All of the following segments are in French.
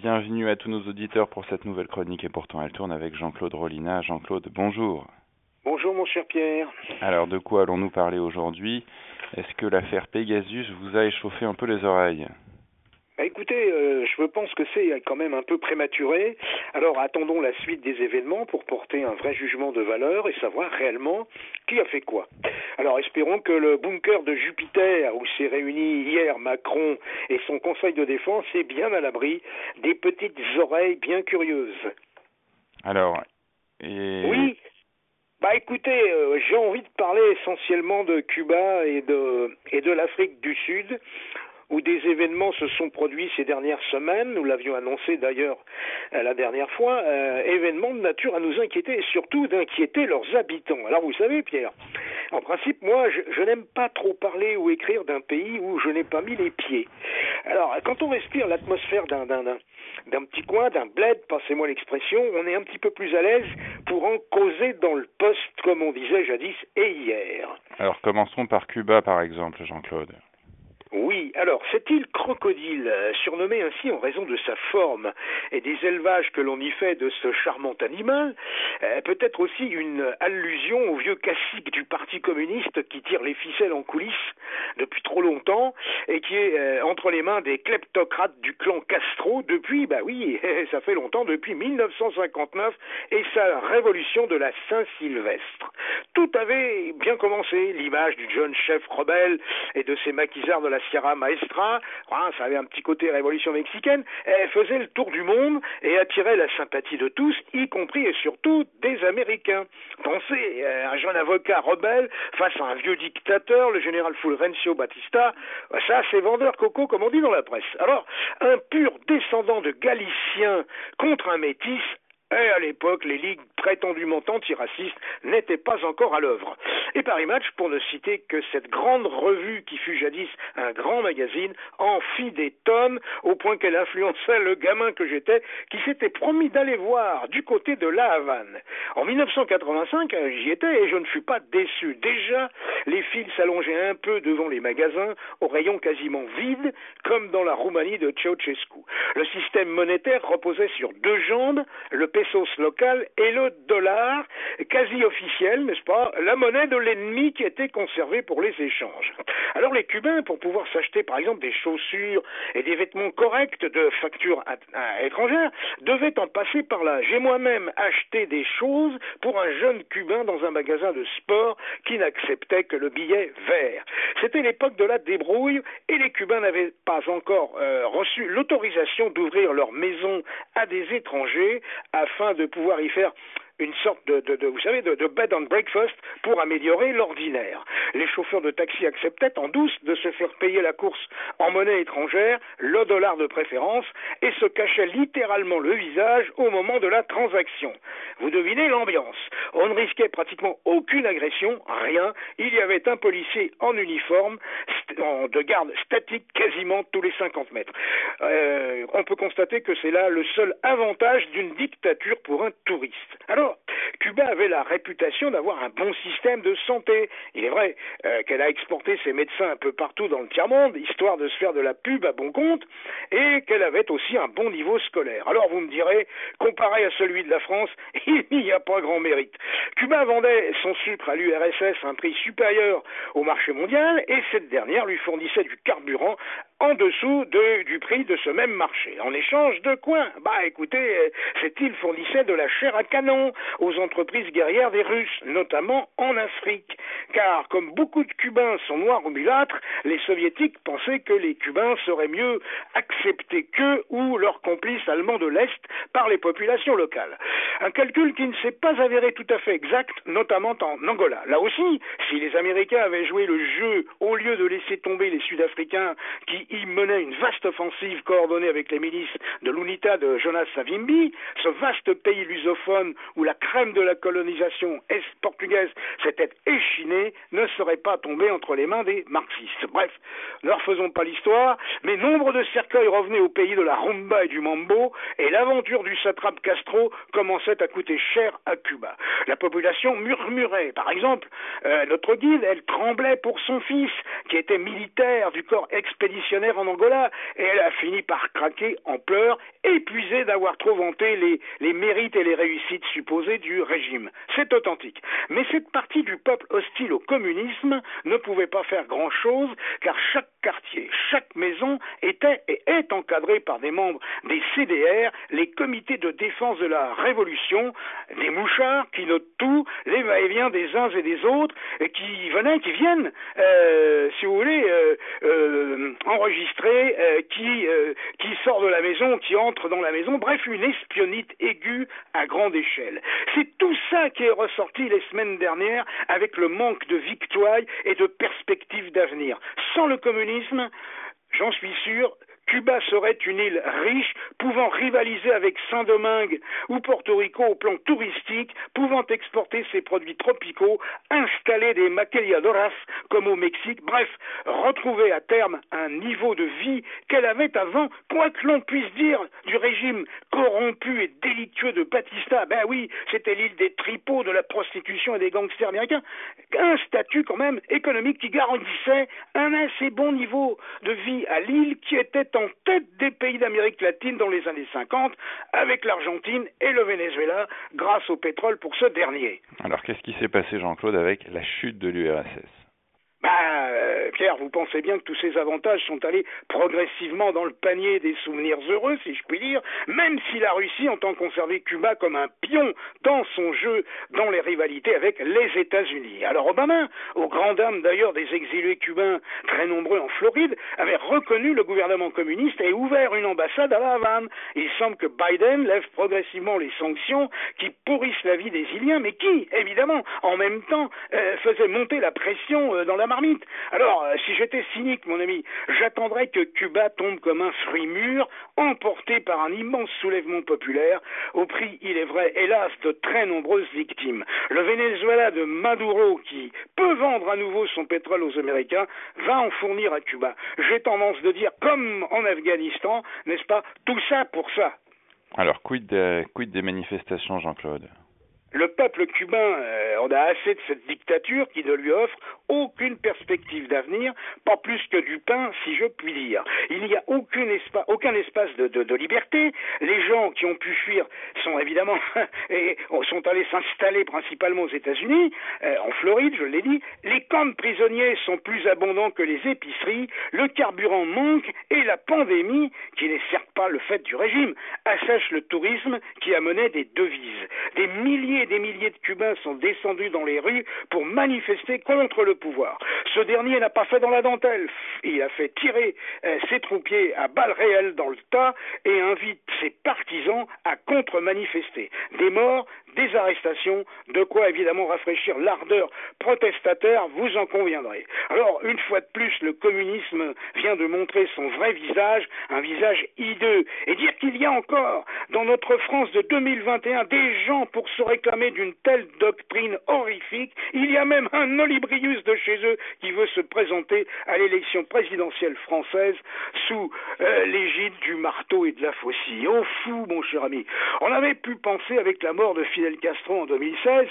Bienvenue à tous nos auditeurs pour cette nouvelle chronique et pourtant elle tourne avec Jean-Claude Rolina. Jean-Claude, bonjour. Bonjour mon cher Pierre. Alors de quoi allons-nous parler aujourd'hui? Est-ce que l'affaire Pegasus vous a échauffé un peu les oreilles? Bah, écoutez, euh, je pense que c'est quand même un peu prématuré. Alors attendons la suite des événements pour porter un vrai jugement de valeur et savoir réellement qui a fait quoi. Alors espérons que le bunker de Jupiter où s'est réuni hier Macron et son conseil de défense est bien à l'abri des petites oreilles bien curieuses. Alors, et... Oui, bah écoutez, euh, j'ai envie de parler essentiellement de Cuba et de et de l'Afrique du Sud où des événements se sont produits ces dernières semaines, nous l'avions annoncé d'ailleurs euh, la dernière fois, euh, événements de nature à nous inquiéter et surtout d'inquiéter leurs habitants. Alors vous savez, Pierre, en principe, moi, je, n'aime pas trop parler ou écrire d'un pays où je n'ai pas mis les pieds. Alors, quand on respire l'atmosphère d'un d'un petit coin, d'un bled, passez-moi l'expression, on est un petit peu plus à l'aise pour en causer dans le poste, comme on disait jadis et hier. Alors commençons par Cuba, par exemple, Jean-Claude. Oui, alors cette île crocodile, euh, surnommée ainsi en raison de sa forme et des élevages que l'on y fait de ce charmant animal, euh, peut être aussi une allusion au vieux cacique du Parti communiste qui tire les ficelles en coulisses depuis trop longtemps et qui est euh, entre les mains des kleptocrates du clan Castro depuis, bah oui, ça fait longtemps, depuis 1959 et sa révolution de la Saint-Sylvestre. Tout avait bien commencé, l'image du jeune chef rebelle et de ses maquisards de la Sierra Maestra, hein, ça avait un petit côté révolution mexicaine, elle faisait le tour du monde et attirait la sympathie de tous, y compris et surtout des Américains. Pensez, un jeune avocat rebelle face à un vieux dictateur, le général Fulgencio Batista, ça c'est vendeur coco comme on dit dans la presse. Alors, un pur descendant de Galicien contre un métis, et à l'époque, les ligues prétendument antiracistes n'étaient pas encore à l'œuvre. Et Paris Match, pour ne citer que cette grande revue qui fut jadis un grand magazine, en fit des tonnes au point qu'elle influençait le gamin que j'étais qui s'était promis d'aller voir du côté de La Havane. En 1985, j'y étais et je ne fus pas déçu. Déjà, les fils s'allongeaient un peu devant les magasins, aux rayons quasiment vides, comme dans la Roumanie de Ceausescu. Le système monétaire reposait sur deux jambes, pesos local et le dollar, quasi officiel, n'est-ce pas, la monnaie de l'ennemi qui était conservée pour les échanges. Alors les Cubains, pour pouvoir s'acheter par exemple des chaussures et des vêtements corrects de facture étrangère, devaient en passer par là. J'ai moi-même acheté des choses pour un jeune Cubain dans un magasin de sport qui n'acceptait que le billet vert. C'était l'époque de la débrouille et les Cubains n'avaient pas encore euh, reçu l'autorisation d'ouvrir leur maison à des étrangers afin de pouvoir y faire une sorte de, de, vous savez, de, de, bed and breakfast pour améliorer l'ordinaire. Les chauffeurs de taxi acceptaient en douce de se faire payer la course en monnaie étrangère, le dollar de préférence, et se cachaient littéralement le visage au moment de la transaction. Vous devinez l'ambiance. On ne risquait pratiquement aucune agression, rien. Il y avait un policier en uniforme, de garde statique quasiment tous les 50 mètres. Euh, on peut constater que c'est là le seul avantage d'une dictature pour un touriste. Alors, Cuba avait la réputation d'avoir un bon système de santé. Il est vrai euh, qu'elle a exporté ses médecins un peu partout dans le tiers-monde, histoire de se faire de la pub à bon compte, et qu'elle avait aussi un bon niveau scolaire. Alors vous me direz, comparé à celui de la France, il n'y a pas grand mérite. Cuba vendait son sucre à l'URSS à un prix supérieur au marché mondial, et cette dernière lui fournissait du carburant en dessous de, du prix de ce même marché. En échange de quoi? Bah écoutez, cette île fournissait de la chair à canon aux entreprises guerrières des Russes, notamment en Afrique? Car comme beaucoup de Cubains sont noirs ou mulâtres, les soviétiques pensaient que les Cubains seraient mieux acceptés qu'eux ou leurs complices allemands de l'Est par les populations locales. Un calcul qui ne s'est pas avéré tout à fait exact, notamment en Angola. Là aussi, si les Américains avaient joué le jeu au lieu de laisser tomber les Sud-Africains qui y menaient une vaste offensive coordonnée avec les milices de l'UNITA de Jonas Savimbi, ce vaste pays lusophone où la crème de la colonisation est portugaise s'était échinée, ne serait pas tombée entre les mains des marxistes. Bref, ne refaisons pas l'histoire, mais nombre de cercueils revenaient au pays de la rumba et du mambo, et l'aventure du satrape Castro commençait à coûter cher à Cuba. La population murmurait. Par exemple, euh, notre guide, elle tremblait pour son fils, qui était militaire du corps expéditionnaire en Angola et elle a fini par craquer en pleurs, épuisée d'avoir trop vanté les, les mérites et les réussites supposées du régime. C'est authentique. Mais cette partie du peuple hostile au communisme ne pouvait pas faire grand-chose car chaque quartier, chaque maison était et est encadrée par des membres des CDR, les comités de défense de la révolution, des mouchards qui notent tout, les va-et-vient des uns et des autres, et qui venaient, qui viennent, euh, si vous voulez, euh, euh, enregistrer qui, qui sort de la maison, qui entre dans la maison, bref, une espionnite aiguë à grande échelle. C'est tout ça qui est ressorti les semaines dernières avec le manque de victoire et de perspectives d'avenir. Sans le communisme, j'en suis sûr, Cuba serait une île riche, pouvant rivaliser avec Saint-Domingue ou Porto Rico au plan touristique, pouvant exporter ses produits tropicaux, installer des maquilladoras comme au Mexique, bref, retrouver à terme un niveau de vie qu'elle avait avant, quoi que l'on puisse dire du régime corrompu et délictueux de Batista. Ben oui, c'était l'île des tripots, de la prostitution et des gangsters américains. Un statut quand même économique qui garantissait un assez bon niveau de vie à l'île qui était en tête des pays d'Amérique latine dans les années 50, avec l'Argentine et le Venezuela, grâce au pétrole pour ce dernier. Alors qu'est-ce qui s'est passé, Jean-Claude, avec la chute de l'URSS? Bah, euh, Pierre, vous pensez bien que tous ces avantages sont allés progressivement dans le panier des souvenirs heureux, si je puis dire, même si la Russie entend conserver Cuba comme un pion dans son jeu dans les rivalités avec les États-Unis. Alors Obama, au grand dam d'ailleurs des exilés cubains très nombreux en Floride, avait reconnu le gouvernement communiste et ouvert une ambassade à La Havane. Il semble que Biden lève progressivement les sanctions qui pourrissent la vie des Iliens, mais qui, évidemment, en même temps, euh, faisaient monter la pression euh, dans la marmite. Alors, euh, si j'étais cynique, mon ami, j'attendrais que Cuba tombe comme un fruit mûr, emporté par un immense soulèvement populaire, au prix, il est vrai, hélas, de très nombreuses victimes. Le Venezuela de Maduro, qui peut vendre à nouveau son pétrole aux Américains, va en fournir à Cuba. J'ai tendance de dire, comme en Afghanistan, n'est-ce pas, tout ça pour ça. Alors, quid, des manifestations, Jean-Claude? Le peuple cubain euh, on a assez de cette dictature qui ne lui offre aucune perspective d'avenir, pas plus que du pain, si je puis dire. Il n'y a aucun, aucun espace de, liberté. Les gens qui ont pu fuir sont évidemment et sont allés s'installer principalement aux États-Unis, euh, en Floride, je l'ai dit. Les camps de prisonniers sont plus abondants que les épiceries. Le carburant manque et la pandémie, qui n'est certes pas le fait du régime, assèche le tourisme qui amenait des devises. Des milliers et des milliers de Cubains sont descendus dans les rues pour manifester contre le pouvoir. Ce dernier n'a pas fait dans la dentelle. Il a fait tirer euh, ses troupiers à balles réelles dans le tas et invite ses partisans à contre-manifester. Des morts, des arrestations, de quoi évidemment rafraîchir l'ardeur protestataire, vous en conviendrez. Alors, une fois de plus, le communisme vient de montrer son vrai visage, un visage hideux, et dire qu'il y a encore dans notre France de 2021 des gens pour se réclamer d'une telle doctrine horrifique, il y a même un Olibrius de chez eux qui veut se présenter à l'élection présidentielle française sous euh, l'égide du marteau et de la faucille. Oh fou, mon cher ami. On avait pu penser avec la mort de Fidel Castro en 2016,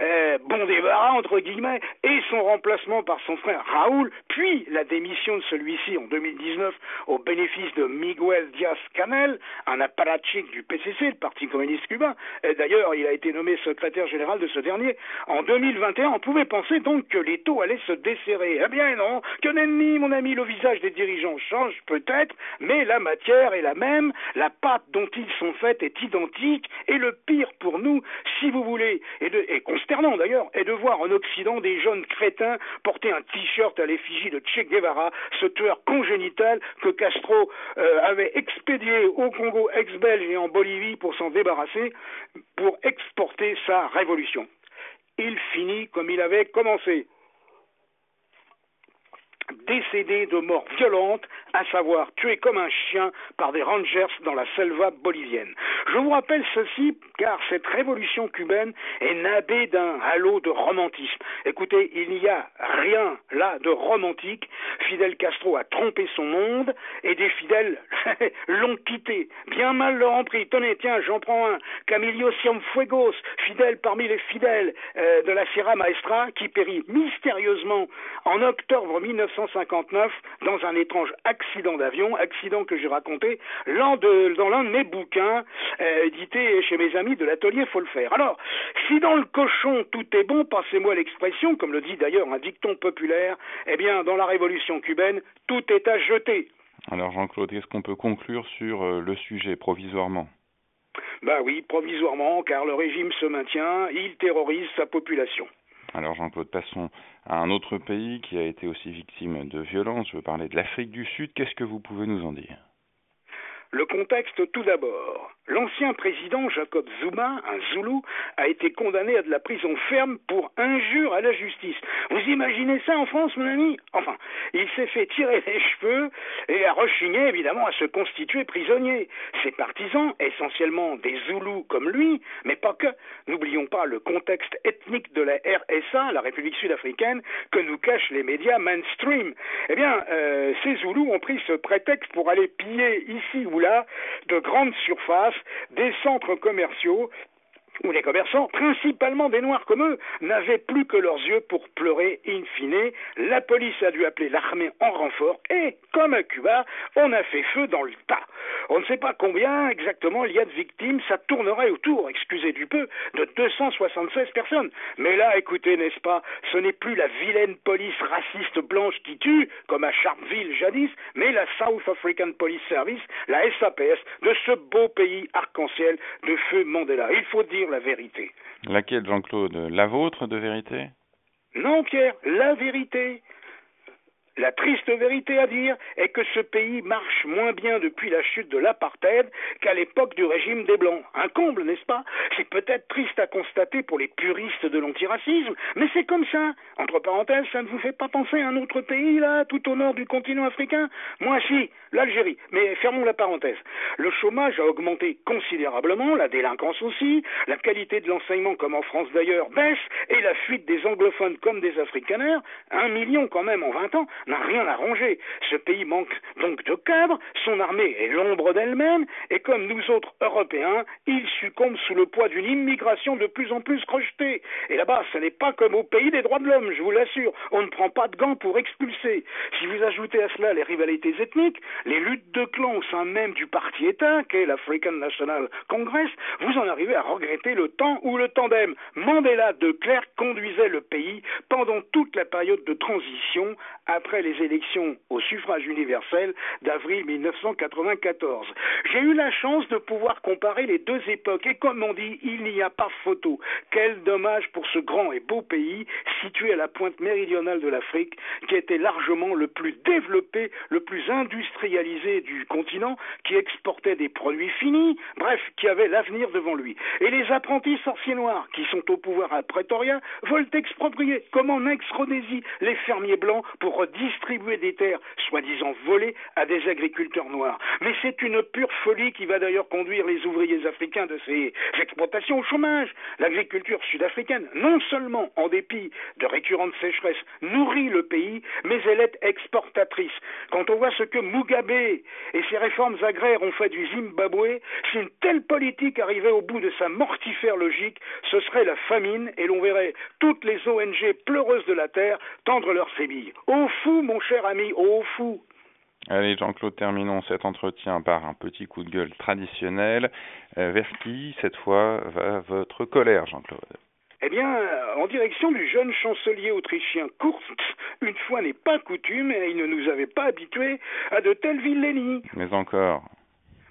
euh, bon débarras entre guillemets, et son remplacement par son frère Raoul, puis la démission de celui-ci en 2019 au bénéfice de Miguel Diaz-Canel, un apparatchik du PCC, le Parti communiste cubain. D'ailleurs, il a été nommé secrétaire général de ce dernier. En 2021, on pouvait penser donc que les taux allaient se desserrer. Eh bien non, que nenni, mon ami, le visage des dirigeants change peut-être, mais la matière est la même, la pâte dont ils sont faits est identique, et le pire pour nous, si vous voulez, et, consternant d'ailleurs, est de voir en Occident des jeunes crétins porter un t-shirt à l'effigie de Che Guevara, ce tueur congénital que Castro euh, avait expédié au Congo ex-belge et en Bolivie pour s'en débarrasser, pour exporter sa révolution. Il finit comme il avait commencé décédé de mort violente, à savoir tué comme un chien par des rangers dans la selva bolivienne. Je vous rappelle ceci car cette révolution cubaine est nabée d'un halo de romantisme. Écoutez, il n'y a rien là de romantique. Fidel Castro a trompé son monde et des fidèles l'ont quitté. Bien mal leur en pris. Tenez, tiens, j'en prends un. Camillo Cienfuegos, fidèle parmi les fidèles euh, de la Sierra Maestra, qui périt mystérieusement en octobre 19 1959 dans un étrange accident d'avion, accident que j'ai raconté dans l'un de mes bouquins euh, édités chez mes amis de l'atelier Folfer. Alors, si dans le cochon tout est bon, passez-moi l'expression, comme le dit d'ailleurs un dicton populaire, eh bien, dans la révolution cubaine, tout est à jeter. Alors Jean-Claude, qu'est-ce qu'on peut conclure sur euh, le sujet provisoirement? Bah oui, provisoirement, car le régime se maintient, il terrorise sa population. Alors Jean-Claude, passons un autre pays qui a été aussi victime de violences. Je veux parler de l'Afrique du Sud. Qu'est-ce que vous pouvez nous en dire? Le contexte tout d'abord. L'ancien président Jacob Zuma, un Zoulou, a été condamné à de la prison ferme pour injure à la justice. Vous imaginez ça en France, mon ami? Enfin, il s'est fait tirer les cheveux et a rechigné évidemment à se constituer prisonnier. Ses partisans, essentiellement des Zoulous comme lui, mais pas que, n'oublions pas le contexte ethnique de la RSA, la République sud-africaine, que nous cachent les médias mainstream. Eh bien, euh, ces Zoulous ont pris ce prétexte pour aller piller ici de grandes surfaces, des centres commerciaux où les commerçants, principalement des Noirs comme eux, n'avaient plus que leurs yeux pour pleurer in fine. La police a dû appeler l'armée en renfort et, comme à Cuba, on a fait feu dans le tas. On ne sait pas combien exactement il y a de victimes, ça tournerait autour, excusez du peu, de 276 personnes. Mais là, écoutez, n'est-ce pas, ce n'est plus la vilaine police raciste blanche qui tue, comme à Sharpeville jadis, mais la South African Police Service, la SAPS, de ce beau pays arc-en-ciel de feu Mandela. Il faut dire la vérité. Laquelle, Jean-Claude? La vôtre de vérité? Non, Pierre, la vérité. La triste vérité à dire est que ce pays marche moins bien depuis la chute de l'apartheid qu'à l'époque du régime des Blancs. Un comble, n'est-ce pas? C'est peut-être triste à constater pour les puristes de l'antiracisme, mais c'est comme ça. Entre parenthèses, ça ne vous fait pas penser à un autre pays, là, tout au nord du continent africain? Moi, si, l'Algérie. Mais fermons la parenthèse. Le chômage a augmenté considérablement, la délinquance aussi, la qualité de l'enseignement, comme en France d'ailleurs, baisse, et la fuite des anglophones comme des africaners, un million quand même en 20 ans, n'a rien arrangé. Ce pays manque donc de cadre, son armée est l'ombre d'elle-même, et comme nous autres Européens, il succombe sous le poids d'une immigration de plus en plus rejetée. Et là-bas, ce n'est pas comme au pays des droits de l'homme, je vous l'assure. On ne prend pas de gants pour expulser. Si vous ajoutez à cela les rivalités ethniques, les luttes de clans au sein même du parti-État, qu'est l'African National Congress, vous en arrivez à regretter le temps où le tandem Mandela de Klerk conduisait le pays pendant toute la période de transition après les élections au suffrage universel d'avril 1994. J'ai eu la chance de pouvoir comparer les deux époques et comme on dit, il n'y a pas photo. Quel dommage pour ce grand et beau pays situé à la pointe méridionale de l'Afrique qui était largement le plus développé, le plus industrialisé du continent, qui exportait des produits finis, bref, qui avait l'avenir devant lui. Et les apprentis sorciers noirs qui sont au pouvoir à Pretoria veulent exproprier, comme en ex-Rhodésie, les fermiers blancs pour distribuer des terres soi-disant volées à des agriculteurs noirs. Mais c'est une pure folie qui va d'ailleurs conduire les ouvriers africains de ces exploitations au chômage. L'agriculture sud-africaine, non seulement en dépit de récurrentes sécheresses, nourrit le pays, mais elle est exportatrice. Quand on voit ce que Mugabe et ses réformes agraires ont fait du Zimbabwe, si une telle politique arrivait au bout de sa mortifère logique, ce serait la famine et l'on verrait toutes les ONG pleureuses de la terre tendre leurs sébilles. Au fou mon cher ami, au fou. Allez, Jean-Claude, terminons cet entretien par un petit coup de gueule traditionnel. Euh, vers qui, cette fois, va votre colère, Jean-Claude eh bien, en direction du jeune chancelier autrichien Kurz, une fois n'est pas coutume, et il ne nous avait pas habitués à de telles villénies. Mais encore.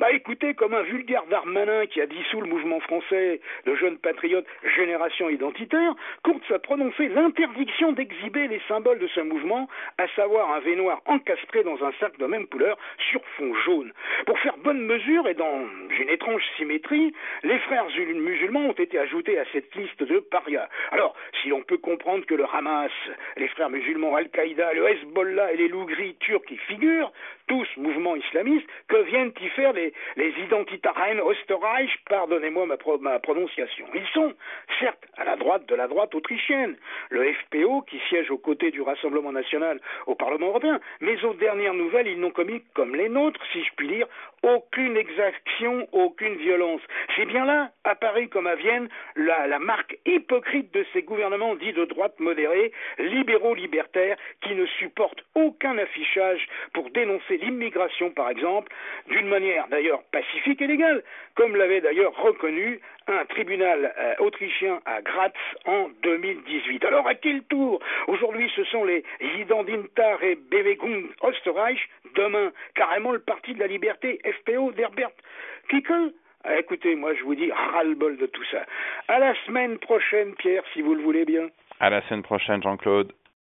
Bah écoutez, comme un vulgaire Darmanin qui a dissous le mouvement français de jeunes patriotes Génération Identitaire, Kurtz a prononcé l'interdiction d'exhiber les symboles de ce mouvement, à savoir un V encastré dans un sac de même couleur sur fond jaune. Pour faire bonne mesure et dans une étrange symétrie, les frères musulmans ont été ajoutés à cette liste de parias. Alors, si l'on peut comprendre que le Hamas, les frères musulmans Al-Qaïda, le Hezbollah et les loups gris turcs y figurent, tous mouvements islamistes, que viennent y faire les, les Identitariens Österreich, pardonnez-moi ma, ma, prononciation. Ils sont, certes, à la droite de la droite autrichienne, le FPO qui siège aux côtés du Rassemblement national au Parlement européen, mais aux dernières nouvelles, ils n'ont commis, comme les nôtres, si je puis dire, aucune exaction, aucune violence. C'est bien là, à Paris comme à Vienne, la, marque hypocrite de ces gouvernements dits de droite modérée, libéraux libertaires, qui ne supportent aucun affichage pour dénoncer l'immigration, par exemple, d'une manière d'ailleurs pacifique et légale, comme l'avait d'ailleurs reconnu un tribunal euh, autrichien à Graz en 2018. Alors à quel tour Aujourd'hui, ce sont les Jidandintar et Bewegung Österreich. Demain, carrément le Parti de la Liberté, FPO d'Herbert Kickel. Ah, écoutez, moi je vous dis ras-le-bol de tout ça. À la semaine prochaine, Pierre, si vous le voulez bien. À la semaine prochaine, Jean-Claude.